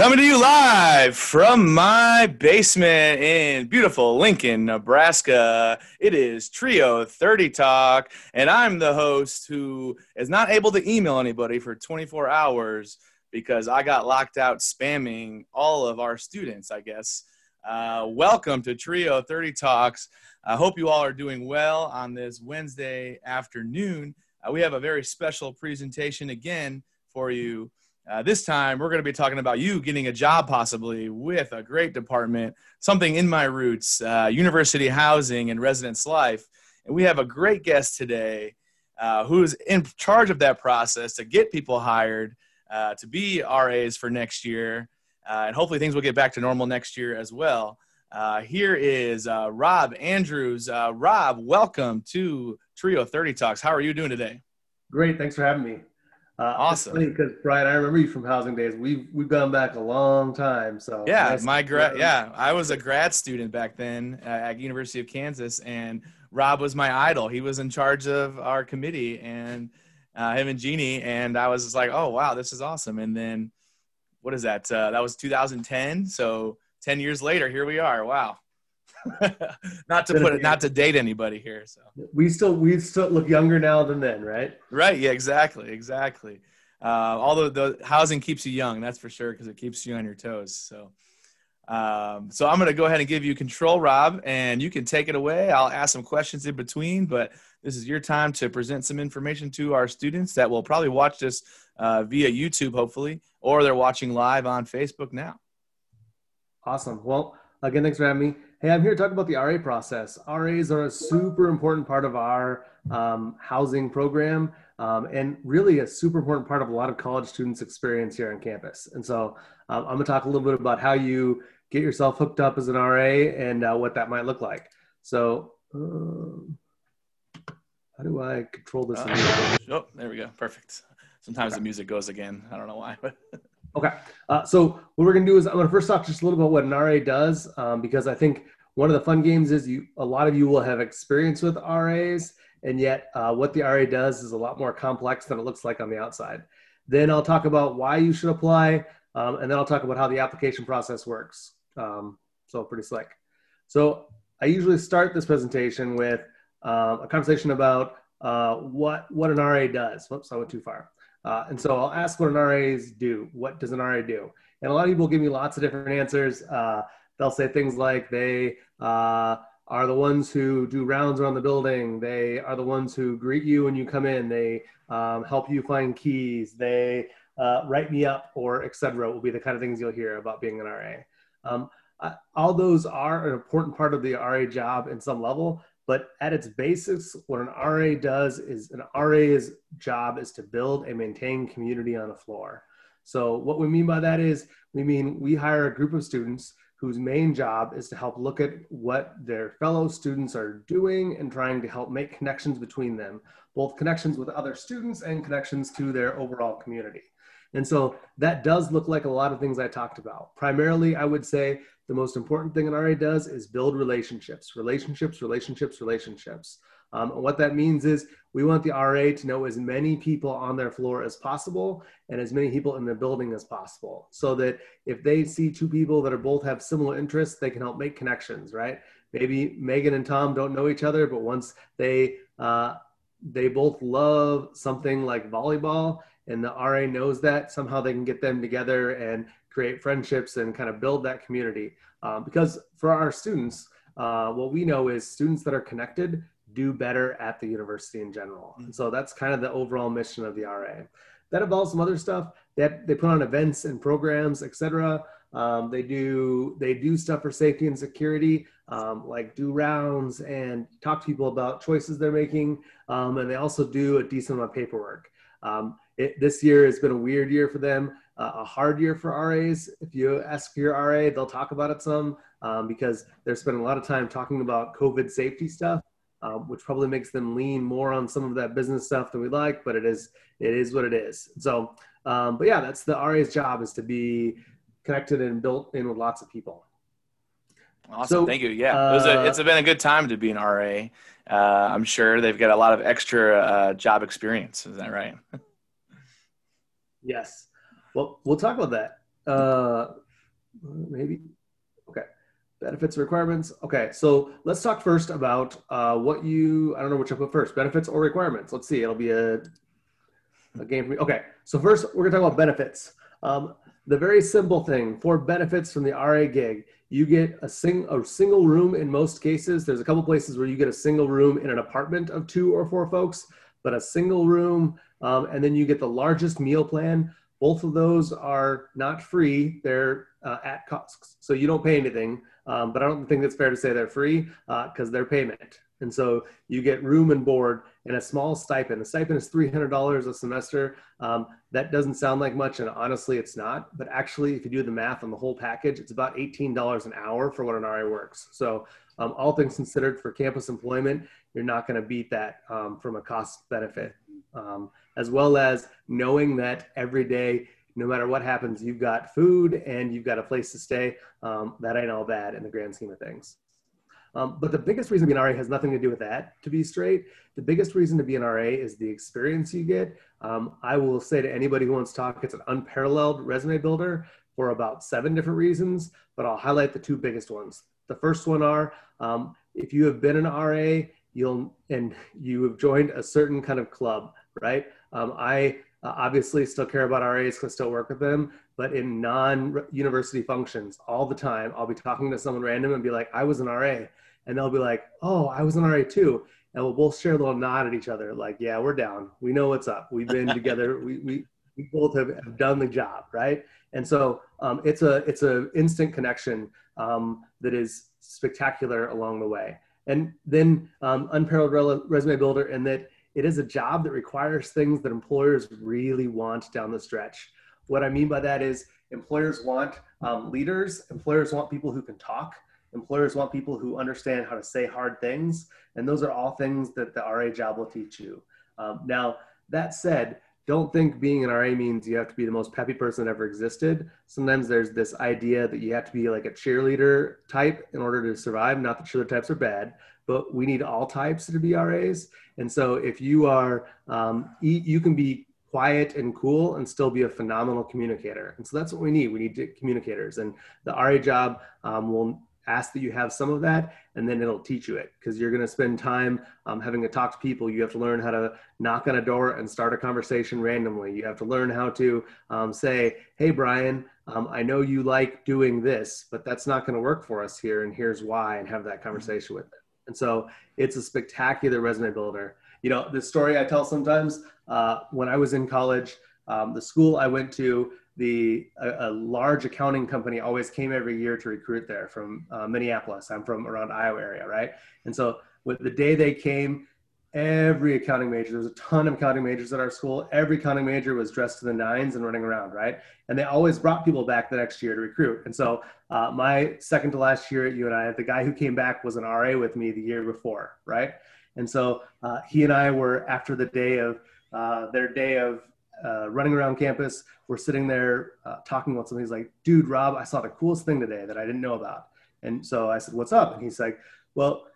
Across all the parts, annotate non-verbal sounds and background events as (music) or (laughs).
Coming to you live from my basement in beautiful Lincoln, Nebraska. It is Trio 30 Talk, and I'm the host who is not able to email anybody for 24 hours because I got locked out spamming all of our students, I guess. Uh, welcome to Trio 30 Talks. I hope you all are doing well on this Wednesday afternoon. Uh, we have a very special presentation again for you uh, this time, we're going to be talking about you getting a job possibly with a great department, something in my roots, uh, university housing and residence life. And we have a great guest today uh, who's in charge of that process to get people hired uh, to be RAs for next year. Uh, and hopefully things will get back to normal next year as well. Uh, here is Rob Andrews. Rob, welcome to Trio 30 Talks. How are you doing today? Great. Thanks for having me. Uh, awesome. Because Brian, I remember you from housing days. We've we've gone back a long time. So yeah, my grad. Yeah, I was a grad student back then at University of Kansas, and Rob was my idol. He was in charge of our committee, and uh, him and Jeannie, and I was just like, oh wow, this is awesome. And then what is that? Uh, that was 2010. So 10 years later, here we are. Wow. (laughs) not to put it, not to date anybody here. So we still we still look younger now than then, right? Right. Yeah. Exactly. Exactly. Uh, although the housing keeps you young, that's for sure, because it keeps you on your toes. So, um, so I'm going to go ahead and give you control, Rob, and you can take it away. I'll ask some questions in between, but this is your time to present some information to our students that will probably watch this uh, via YouTube, hopefully, or they're watching live on Facebook now. Awesome. Well, again, thanks for having me. Hey, I'm here to talk about the RA process. RAs are a super important part of our um, housing program um, and really a super important part of a lot of college students' experience here on campus. And so um, I'm going to talk a little bit about how you get yourself hooked up as an RA and uh, what that might look like. So, um, how do I control this? Uh, oh, there we go. Perfect. Sometimes okay. the music goes again. I don't know why, but. (laughs) Okay. Uh, so what we're going to do is I'm going to first talk just a little about what an RA does, um, because I think one of the fun games is you a lot of you will have experience with RAs, and yet uh, what the RA does is a lot more complex than it looks like on the outside. Then I'll talk about why you should apply, um, and then I'll talk about how the application process works. Um, so pretty slick. So I usually start this presentation with uh, a conversation about uh, what what an RA does. Whoops, I went too far. Uh, and so I'll ask what an RAs do. What does an RA do? And a lot of people give me lots of different answers. Uh, they'll say things like they uh, are the ones who do rounds around the building. They are the ones who greet you when you come in. They um, help you find keys. They uh, write me up or etc. will be the kind of things you'll hear about being an RA. Um, all those are an important part of the RA job in some level, but at its basics, what an RA does is an RA's job is to build and maintain community on a floor. So what we mean by that is we mean we hire a group of students whose main job is to help look at what their fellow students are doing and trying to help make connections between them, both connections with other students and connections to their overall community. And so that does look like a lot of things I talked about. Primarily, I would say the most important thing an RA does is build relationships, relationships, relationships, relationships. Um, what that means is we want the RA to know as many people on their floor as possible and as many people in the building as possible so that if they see two people that are both have similar interests, they can help make connections, right? Maybe Megan and Tom don't know each other, but once they, uh, they both love something like volleyball and the RA knows that somehow they can get them together and create friendships and kind of build that community. Um, because for our students, uh, what we know is students that are connected do better at the university in general. And so that's kind of the overall mission of the RA. That involves some other stuff that they put on events and programs, etc. Um, they do they do stuff for safety and security, um, like do rounds and talk to people about choices they're making, um, and they also do a decent amount of paperwork. It, this year has been a weird year for them uh, a hard year for RAs. If you ask your RA, they'll talk about it some um, because they're spending a lot of time talking about COVID safety stuff, um, which probably makes them lean more on some of that business stuff than we like. But it is it is what it is. So, um, but yeah, that's the RA's job is to be connected and built in with lots of people. Awesome, so, thank you. Yeah, uh, it a, it's been a good time to be an RA. Uh, I'm sure they've got a lot of extra uh, job experience. Is that right? (laughs) yes. Well, we'll talk about that. uh, maybe. Okay. Benefits requirements. Okay, so let's talk first about uh, what you. I don't know which I put first, benefits or requirements. Let's see. It'll be a a game for me. Okay, so first we're gonna talk about benefits. Um, the very simple thing for benefits from the RA gig, you get a, sing, a single room in most cases. There's a couple places where you get a single room in an apartment of two or four folks, but a single room, um, and then you get the largest meal plan. Both of those are not free; they're uh, at cost, so you don't pay anything. Um, but I don't think it's fair to say they're free because uh, they're payment. And so you get room and board and a small stipend. The stipend is $300 a semester. Um, that doesn't sound like much, and honestly, it's not. But actually, if you do the math on the whole package, it's about $18 an hour for what an RA works. So, um, all things considered, for campus employment, you're not going to beat that um, from a cost benefit, um, as well as knowing that every day no matter what happens, you've got food and you've got a place to stay. Um, that ain't all bad in the grand scheme of things. Um, but the biggest reason to be an RA has nothing to do with that, to be straight. The biggest reason to be an RA is the experience you get. Um, I will say to anybody who wants to talk, it's an unparalleled resume builder for about seven different reasons, but I'll highlight the two biggest ones. The first one are um, if you have been an RA, you'll and you have joined a certain kind of club, right? Um, I uh, obviously still care about RAs, can still work with them, but in non-university functions all the time, I'll be talking to someone random and be like, I was an RA and they'll be like, "Oh, I was an RA too," and we'll both share a little nod at each other, like, "Yeah, we're down. We know what's up. We've been together. (laughs) We we we both have, have done the job, right?" And so um, it's a it's a instant connection um, that is spectacular along the way. And then um, unparalleled resume builder, in that it is a job that requires things that employers really want down the stretch. What I mean by that is employers want um, leaders, employers want people who can talk, Employers want people who understand how to say hard things, and those are all things that the RA job will teach you. Um, now, that said, don't think being an RA means you have to be the most peppy person that ever existed. Sometimes there's this idea that you have to be like a cheerleader type in order to survive. Not that cheerleader types are bad, but we need all types to be RAs. And so if you are, um, you can be quiet and cool and still be a phenomenal communicator. And so that's what we need. We need communicators. And the RA job um, will ask that you have some of that and then it'll teach you it. Because you're going to spend time um, having to talk to people. You have to learn how to knock on a door and start a conversation randomly. You have to learn how to um, say hey brian um, i know you like doing this but that's not going to work for us here and here's why and have that conversation with it and so it's a spectacular resume builder. You know the story i tell sometimes uh, when i was in college um, the school i went to the a, a, large accounting company always came every year to recruit there from uh, Minneapolis. I'm from around Iowa area, right? And so with the day they came, every accounting major, there was a ton of accounting majors at our school. Every accounting major was dressed to the nines and running around, right? And they always brought people back the next year to recruit. And so uh, my second to last year at UNI, the guy who came back was an RA with me the year before, right? And so uh, he and I were after the day of uh, their day of uh, running around campus. We're sitting there uh, talking about something. He's like, dude, Rob, I saw the coolest thing today that I didn't know about. And so I said, what's up? And he's like, well,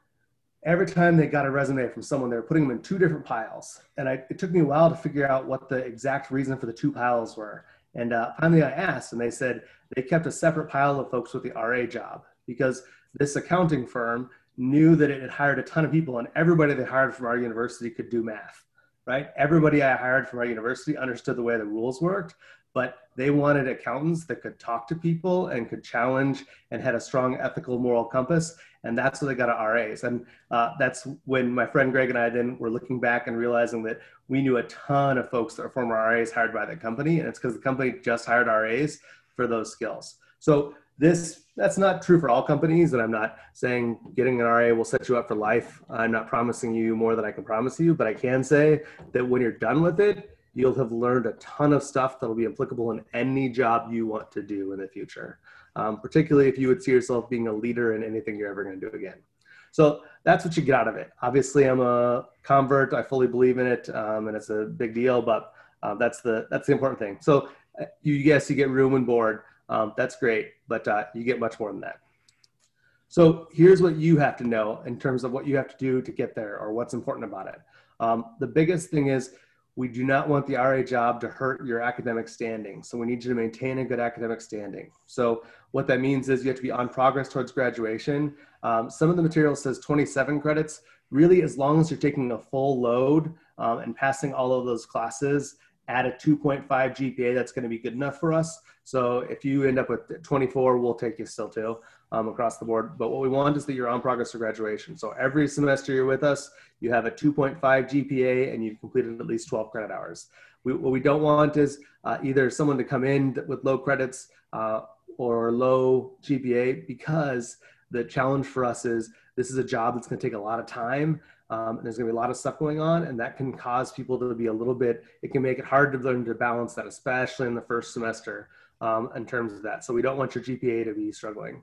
every time they got a resume from someone, they were putting them in two different piles. And I, it took me a while to figure out what the exact reason for the two piles were. And uh, finally I asked, and they said they kept a separate pile of folks with the RA job because this accounting firm knew that it had hired a ton of people and everybody they hired from our university could do math right? Everybody I hired from our university understood the way the rules worked, but they wanted accountants that could talk to people and could challenge and had a strong ethical moral compass. And that's what they got at RAs. And uh, that's when my friend Greg and I then were looking back and realizing that we knew a ton of folks that are former RAs hired by the company. And it's because the company just hired RAs for those skills. So this that's not true for all companies and i'm not saying getting an ra will set you up for life. I'm not promising you more than i can promise you but i can say that when you're done with it you'll have learned a ton of stuff that'll be applicable in any job you want to do in the future um, particularly if you would see yourself being a leader in anything you're ever going to do again. So that's what you get out of it. Obviously i'm a convert. I fully believe in it um, and it's a big deal but uh, that's the that's the important thing. So uh, you yes you get room and board um, that's great, but uh, you get much more than that. So here's what you have to know in terms of what you have to do to get there or what's important about it. Um, the biggest thing is we do not want the RA job to hurt your academic standing. So we need you to maintain a good academic standing. So what that means is you have to be on progress towards graduation. Um, some of the material says 27 credits. Really, as long as you're taking a full load um, and passing all of those classes at a 2.5 GPA, that's going to be good enough for us. So if you end up with 24, we'll take you still too um, across the board. But what we want is that you're on progress to graduation. So every semester you're with us, you have a 2.5 GPA and you've completed at least 12 credit hours. We, what we don't want is uh, either someone to come in with low credits uh, or low GPA because the challenge for us is this is a job that's going to take a lot of time um, there's going to be a lot of stuff going on and that can cause people to be a little bit it can make it hard to learn to balance that especially in the first semester um, in terms of that so we don't want your gpa to be struggling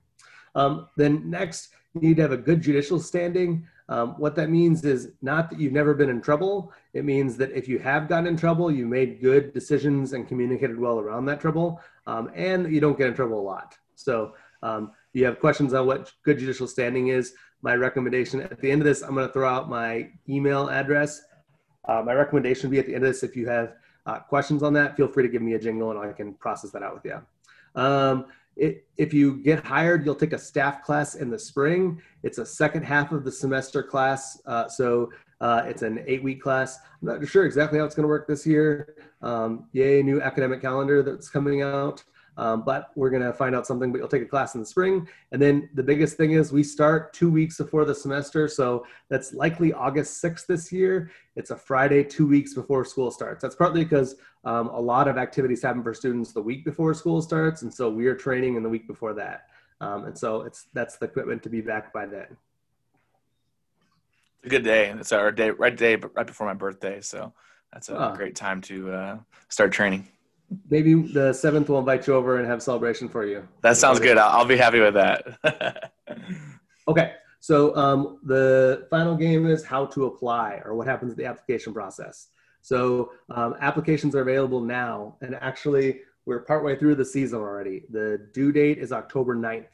um, then next, you need to have a good judicial standing. Um, what that means is not that you've never been in trouble. It means that if you have gotten in trouble, you made good decisions and communicated well around that trouble, um, and you don't get in trouble a lot. So, um, you have questions on what good judicial standing is. My recommendation at the end of this, I'm going to throw out my email address. Uh, my recommendation would be at the end of this, if you have uh, questions on that, feel free to give me a jingle and I can process that out with you. Um, it, if you get hired, you'll take a staff class in the spring. It's a second half of the semester class. Uh, so uh, it's an eight week class. I'm not sure exactly how it's going to work this year. Um, yay, new academic calendar that's coming out. Um, but we're going to find out something, but you'll take a class in the spring. And then the biggest thing is we start two weeks before the semester. So that's likely August 6th this year. It's a Friday, two weeks before school starts. That's partly because um, a lot of activities happen for students the week before school starts. And so we are training in the week before that. Um, and so it's that's the equipment to be back by then. It's a good day. It's our day, right day, right before my birthday. So that's a uh, great time to uh, start training. Maybe the seventh will invite you over and have a celebration for you. That sounds good. I'll, I'll be happy with that. (laughs) okay. So um, the final game is how to apply or what happens at the application process. So um, applications are available now, and actually we're partway through the season already. The due date is October 9th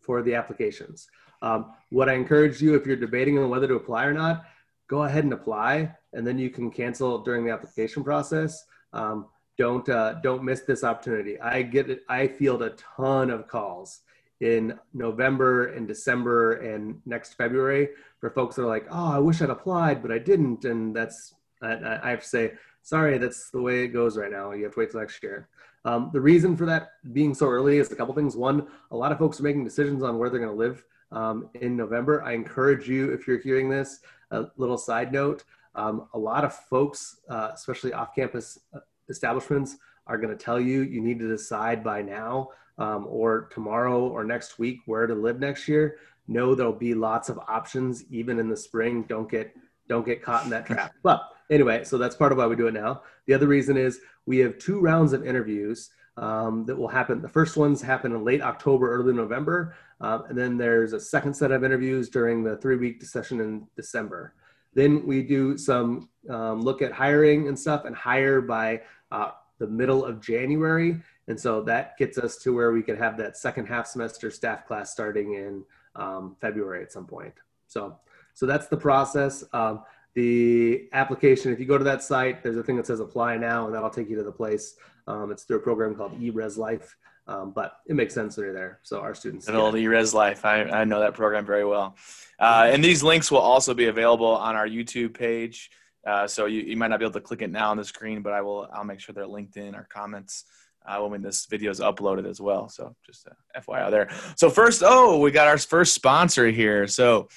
for the applications. Um, what I encourage you, if you're debating on whether to apply or not, go ahead and apply, and then you can cancel during the application process. Um, don't uh, don't miss this opportunity. I get it. I field a ton of calls in November and December and next February for folks that are like, oh, I wish I'd applied, but I didn't, and that's I, I have to say, sorry, that's the way it goes right now. You have to wait till next year. Um, the reason for that being so early is a couple things. One, a lot of folks are making decisions on where they're going to live um, in November. I encourage you, if you're hearing this, a little side note. Um, a lot of folks, uh, especially off-campus uh, establishments are going to tell you you need to decide by now um, or tomorrow or next week where to live next year. Know there'll be lots of options even in the spring. Don't get don't get caught in that trap. But anyway so that's part of why we do it now. The other reason is we have two rounds of interviews um, that will happen. The first ones happen in late october early november um, and then there's a second set of interviews during the three week session in december. Then we do some um, look at hiring and stuff and hire by uh, the middle of January. And so that gets us to where we could have that second half semester staff class starting in um, February at some point. So, so that's the process. Um, the application, if you go to that site, there's a thing that says apply now, and that'll take you to the place. Um, it's through a program called eRezLife, um, but it makes sense when you're there. So our students. Good old eRezLife. I, I know that program very well. Uh, and these links will also be available on our YouTube page. Uh, so you, you might not be able to click it now on the screen, but I will. I'll make sure they're linked in our comments uh, when this video is uploaded as well. So just uh, FYI there. So first, oh, we got our first sponsor here. So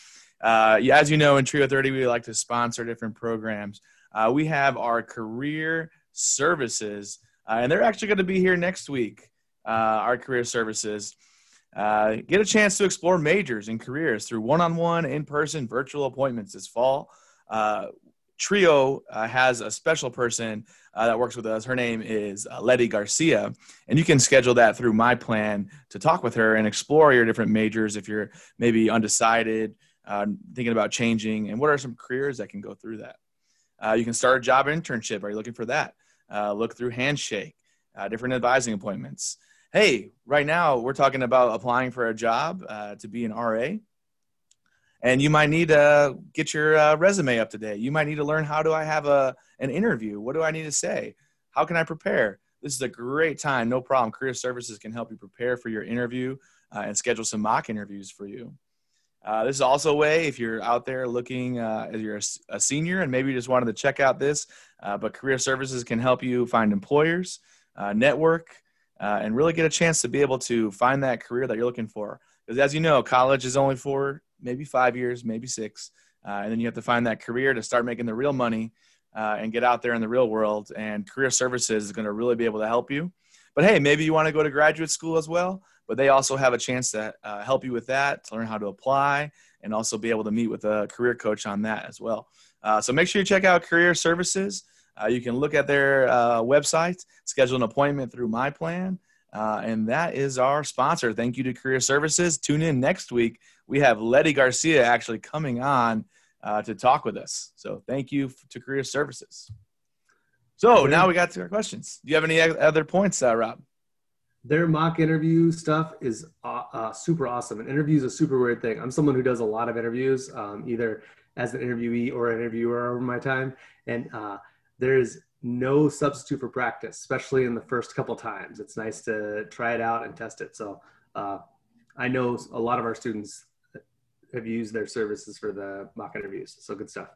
uh, as you know, in Trio 30, we like to sponsor different programs. Uh, we have our career services, uh, and they're actually going to be here next week. Uh, our career services. Uh, get a chance to explore majors and careers through one-on-one, in-person, virtual appointments this fall. Uh, Trio uh, has a special person uh, that works with us. Her name is uh, Letty Garcia, and you can schedule that through my plan to talk with her and explore your different majors if you're maybe undecided, uh, thinking about changing, and what are some careers that can go through that. Uh, you can start a job internship. Are you looking for that? Uh, look through Handshake, different advising appointments. Hey, right now we're talking about applying for a job to be an RA and you might need to get your uh, resume up to date. You might need to learn how do I have a an interview? What do I need to say? How can I prepare? This is a great time. No problem. Career Services can help you prepare for your interview uh, and schedule some mock interviews for you. Uh, this is also a way if you're out there looking uh, as you're a, a, senior and maybe you just wanted to check out this, uh, but Career Services can help you find employers, uh, network, and really get a chance to be able to find that career that you're looking for. Because as you know, college is only for maybe five years, maybe six. Uh, and then you have to find that career to start making the real money uh, and get out there in the real world. And career services is going to really be able to help you. But hey, maybe you want to go to graduate school as well, but they also have a chance to uh, help you with that, to learn how to apply, and also be able to meet with a career coach on that as well. Uh, so make sure you check out career services. Uh, you can look at their uh, website, schedule an appointment through my plan. Uh, and that is our sponsor. Thank you to Career Services. Tune in next week. We have Letty Garcia actually coming on uh, to talk with us. So thank you to Career Services. So now we got to our questions. Do you have any other points, uh, Rob? Their mock interview stuff is uh, uh, super awesome. An interview is a super weird thing. I'm someone who does a lot of interviews, um, either as an interviewee or an interviewer over my time. And uh, there's no substitute for practice, especially in the first couple times. It's nice to try it out and test it. So uh, I know a lot of our students have used their services for the mock interviews. So good stuff.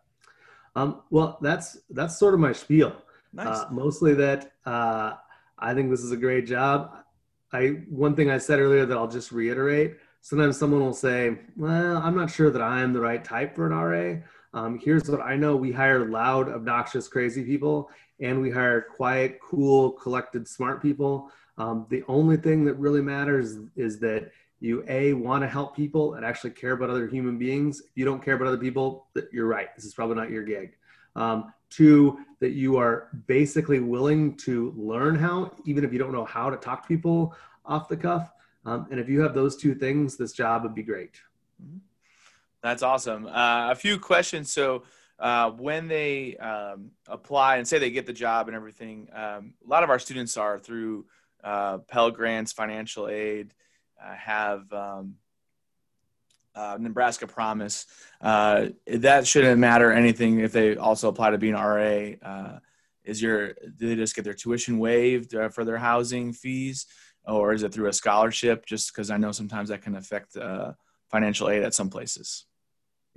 Um, well, that's that's sort of my spiel. Nice. Uh, mostly that uh, I think this is a great job. I one thing I said earlier that I'll just reiterate. Sometimes someone will say, "Well, I'm not sure that I am the right type for an RA." Um, here's what I know: we hire loud, obnoxious, crazy people, and we hire quiet, cool, collected, smart people. Um, the only thing that really matters is that you a want to help people and actually care about other human beings. If you don't care about other people, you're right. This is probably not your gig. Um, two, that you are basically willing to learn how, even if you don't know how to talk to people off the cuff. Um, and if you have those two things, this job would be great. Mm-hmm. That's awesome. Uh, a few questions. So, uh, when they um, apply and say they get the job and everything, um, a lot of our students are through uh, Pell Grants, financial aid, uh, have um, uh, Nebraska Promise. Uh, that shouldn't matter anything if they also apply to be an RA. is your do they just get their tuition waived for their housing fees, or is it through a scholarship? Just because I know sometimes that can affect financial aid at some places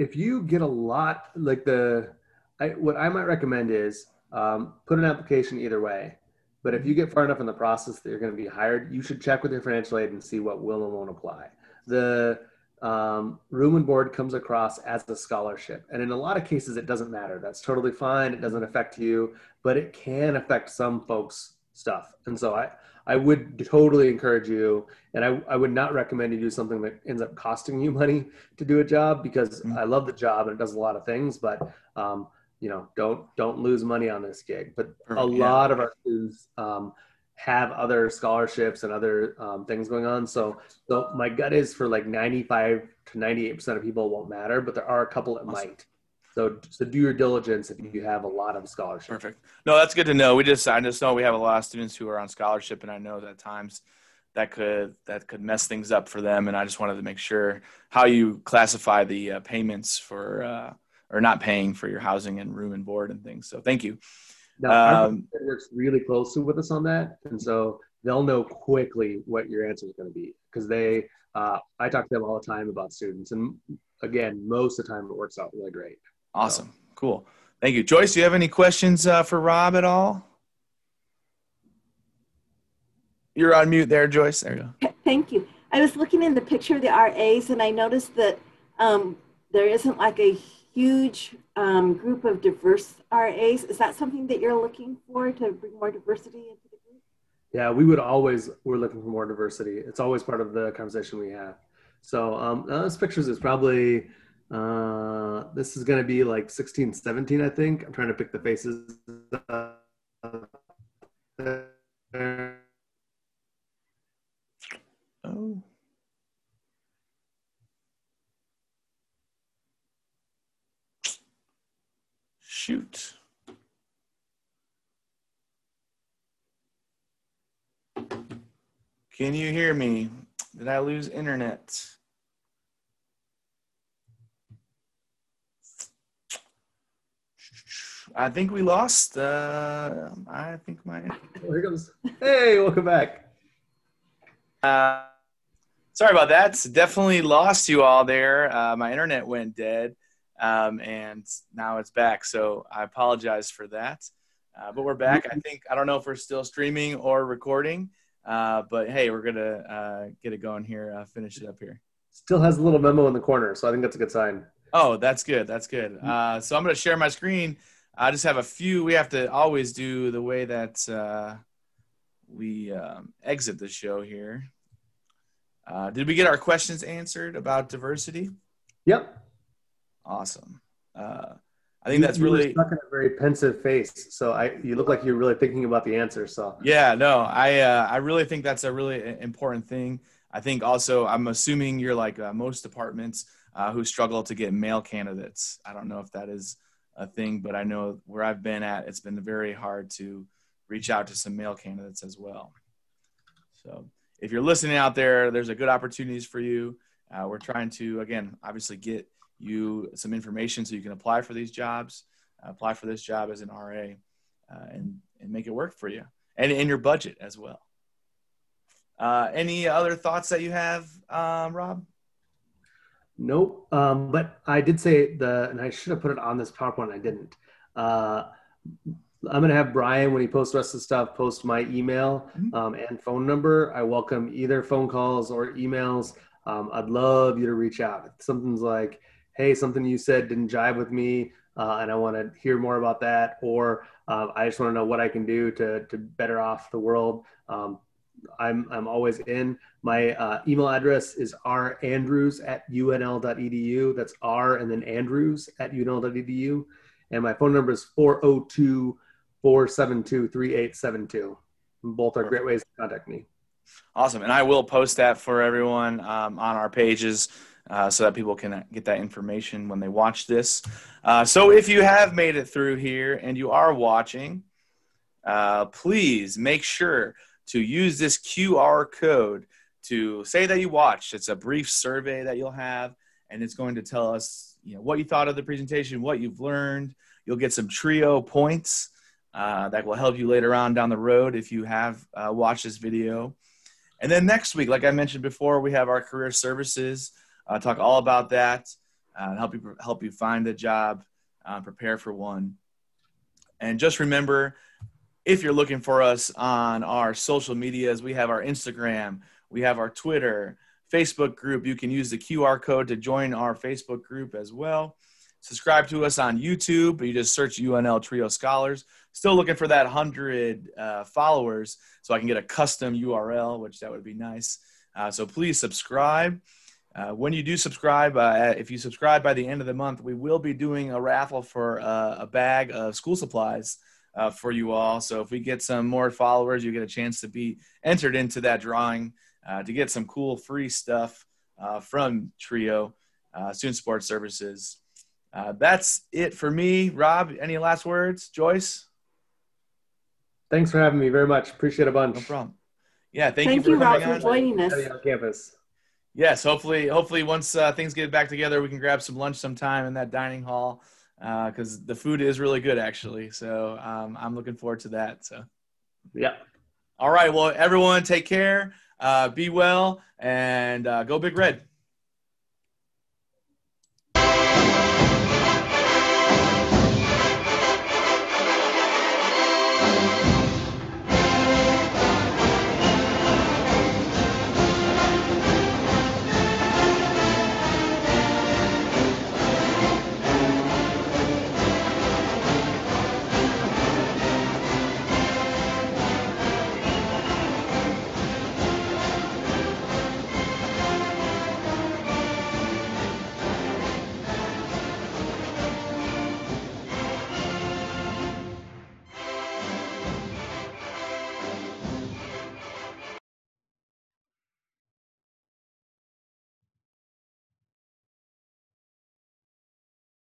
if you get a lot like the I, what i might recommend is um, put an application either way. But if you get far enough in the process that you're going to be hired you should check with your financial aid and see what will and won't apply. The um, room and board comes across as a scholarship and in a lot of cases it doesn't matter. That's totally fine. It doesn't affect you but it can affect some folks stuff. And so i I would totally encourage you, and I, I would not recommend you do something that ends up costing you money to do a job because mm-hmm. I love the job and it does a lot of things, but um, you know, don't don't lose money on this gig. But a lot of our students um, have other scholarships and other um, things going on. So, so my gut is for like 95 to 98 percent of people won't matter, but there are a couple that awesome. might. So, so do your diligence if you have a lot of scholarship. Perfect. No, that's good to know. We just, I just know we have a lot of students who are on scholarship, and I know that times that could that could mess things up for them. And I just wanted to make sure how you classify the uh, payments for uh, or not paying for your housing and room and board and things. So, thank you. Now, um, works really closely with us on that, and so they'll know quickly what your answer is going to be because they. Uh, I talk to them all the time about students, and again, most of the time it works out really great. Awesome. So. Cool. Thank you. Joyce, do you have any questions uh, for Rob at all? You're on mute there, Joyce. There you go. (laughs) Thank you. I was looking in the picture of the RAs and I noticed that um, there isn't like a huge um, group of diverse RAs. Is that something that you're looking for to bring more diversity into the group? Yeah, we would always, we're looking for more diversity. It's always part of the conversation we have. So um, this pictures is probably uh, this is going to be like 16, 17, I think. I'm trying to pick the faces. Oh. Shoot. Can you hear me? Did I lose internet? I think we lost. Uh, I think my. (laughs) Here comes. Hey, welcome back. Uh, sorry about that. Definitely lost you all there. Uh, my internet went dead, um, and now it's back. So I apologize for that. Uh, but we're back. I think I don't know if we're still streaming or recording, uh, but hey, we're gonna uh, get it going here. Uh, finish it up here. Still has a little memo in the corner, so I think that's a good sign. Oh, that's good. That's good. Uh, so I'm gonna share my screen. I just have a few. We have to always do the way that uh, we um, exit the show here. Uh, did we get our questions answered about diversity? Yep. Awesome. Uh, I think that's You really stuck in a very pensive face. So I, you look like you're really thinking about the answer. So yeah. No, I uh, I really think that's a really important thing. I think also I'm assuming you're like uh, most departments uh, who struggle to get male candidates. I don't know if that is a thing, but I know where I've been at, it's been very hard to reach out to some male candidates as well. So if you're listening out there, there's a good opportunities for you. Uh, we're trying to again, obviously, get you some information so you can apply for these jobs, uh, apply for this job as an RA, uh, and and make it work for you and in your budget as well. Uh, any other thoughts that you have, um, Rob? Nope. Um, but I did say the, and I should have put it on this PowerPoint. I didn't. Uh, I'm gonna have Brian when he posts the rest of the stuff post my email Mhm. um, and phone number. I welcome either phone calls or emails. Um, I'd love you to reach out. If something's like, "Hey, something you said didn't jive with me, uh, and I want to hear more about that," or uh, "I just want to know what I can do to to better off the world." Um, I'm I'm always in. My uh, email address is randrews at unl.edu. That's R and then Andrews at unl.edu. And my phone number is 402 472 3872. Both are great ways to contact me. Awesome. And I will post that for everyone um, on our pages uh, so that people can get that information when they watch this. Uh, so if you have made it through here and you are watching, uh, please make sure to use this QR code to say that you watched. It's a brief survey that you'll have, and it's going to tell us you know, what you thought of the presentation, what you've learned. You'll get some trio points uh, that will help you later on down the road if you have uh, watched this video. And then next week, like I mentioned before, we have our career services. Uh, talk all about that uh, help you help you find a job, uh, prepare for one. And just remember, if you're looking for us on our social medias, we have our Instagram, we have our Twitter, Facebook group. You can use the QR code to join our Facebook group as well. Subscribe to us on YouTube. You just search UNL Trio Scholars. Still looking for that 100 uh, followers so I can get a custom URL, which that would be nice. Uh, so please subscribe. Uh, when you do subscribe, uh, if you subscribe by the end of the month, we will be doing a raffle for uh, a bag of school supplies uh, for you all. So if we get some more followers, you get a chance to be entered into that drawing uh, to get some cool free stuff uh, from Trio uh, Student Support Services. Uh, that's it for me. Rob, any last words? Joyce? Thanks for having me very much. Appreciate it a bunch. No problem. Yeah, thank, Thank you you, for Rob, coming for joining us. On campus. Yes, hopefully, hopefully once uh, things get back together, we can grab some lunch sometime in that dining hall because the food is really good, actually. So um, I'm looking forward to that. So, Yeah. all right, well, everyone, take care, uh, be well, and uh, go Big Red.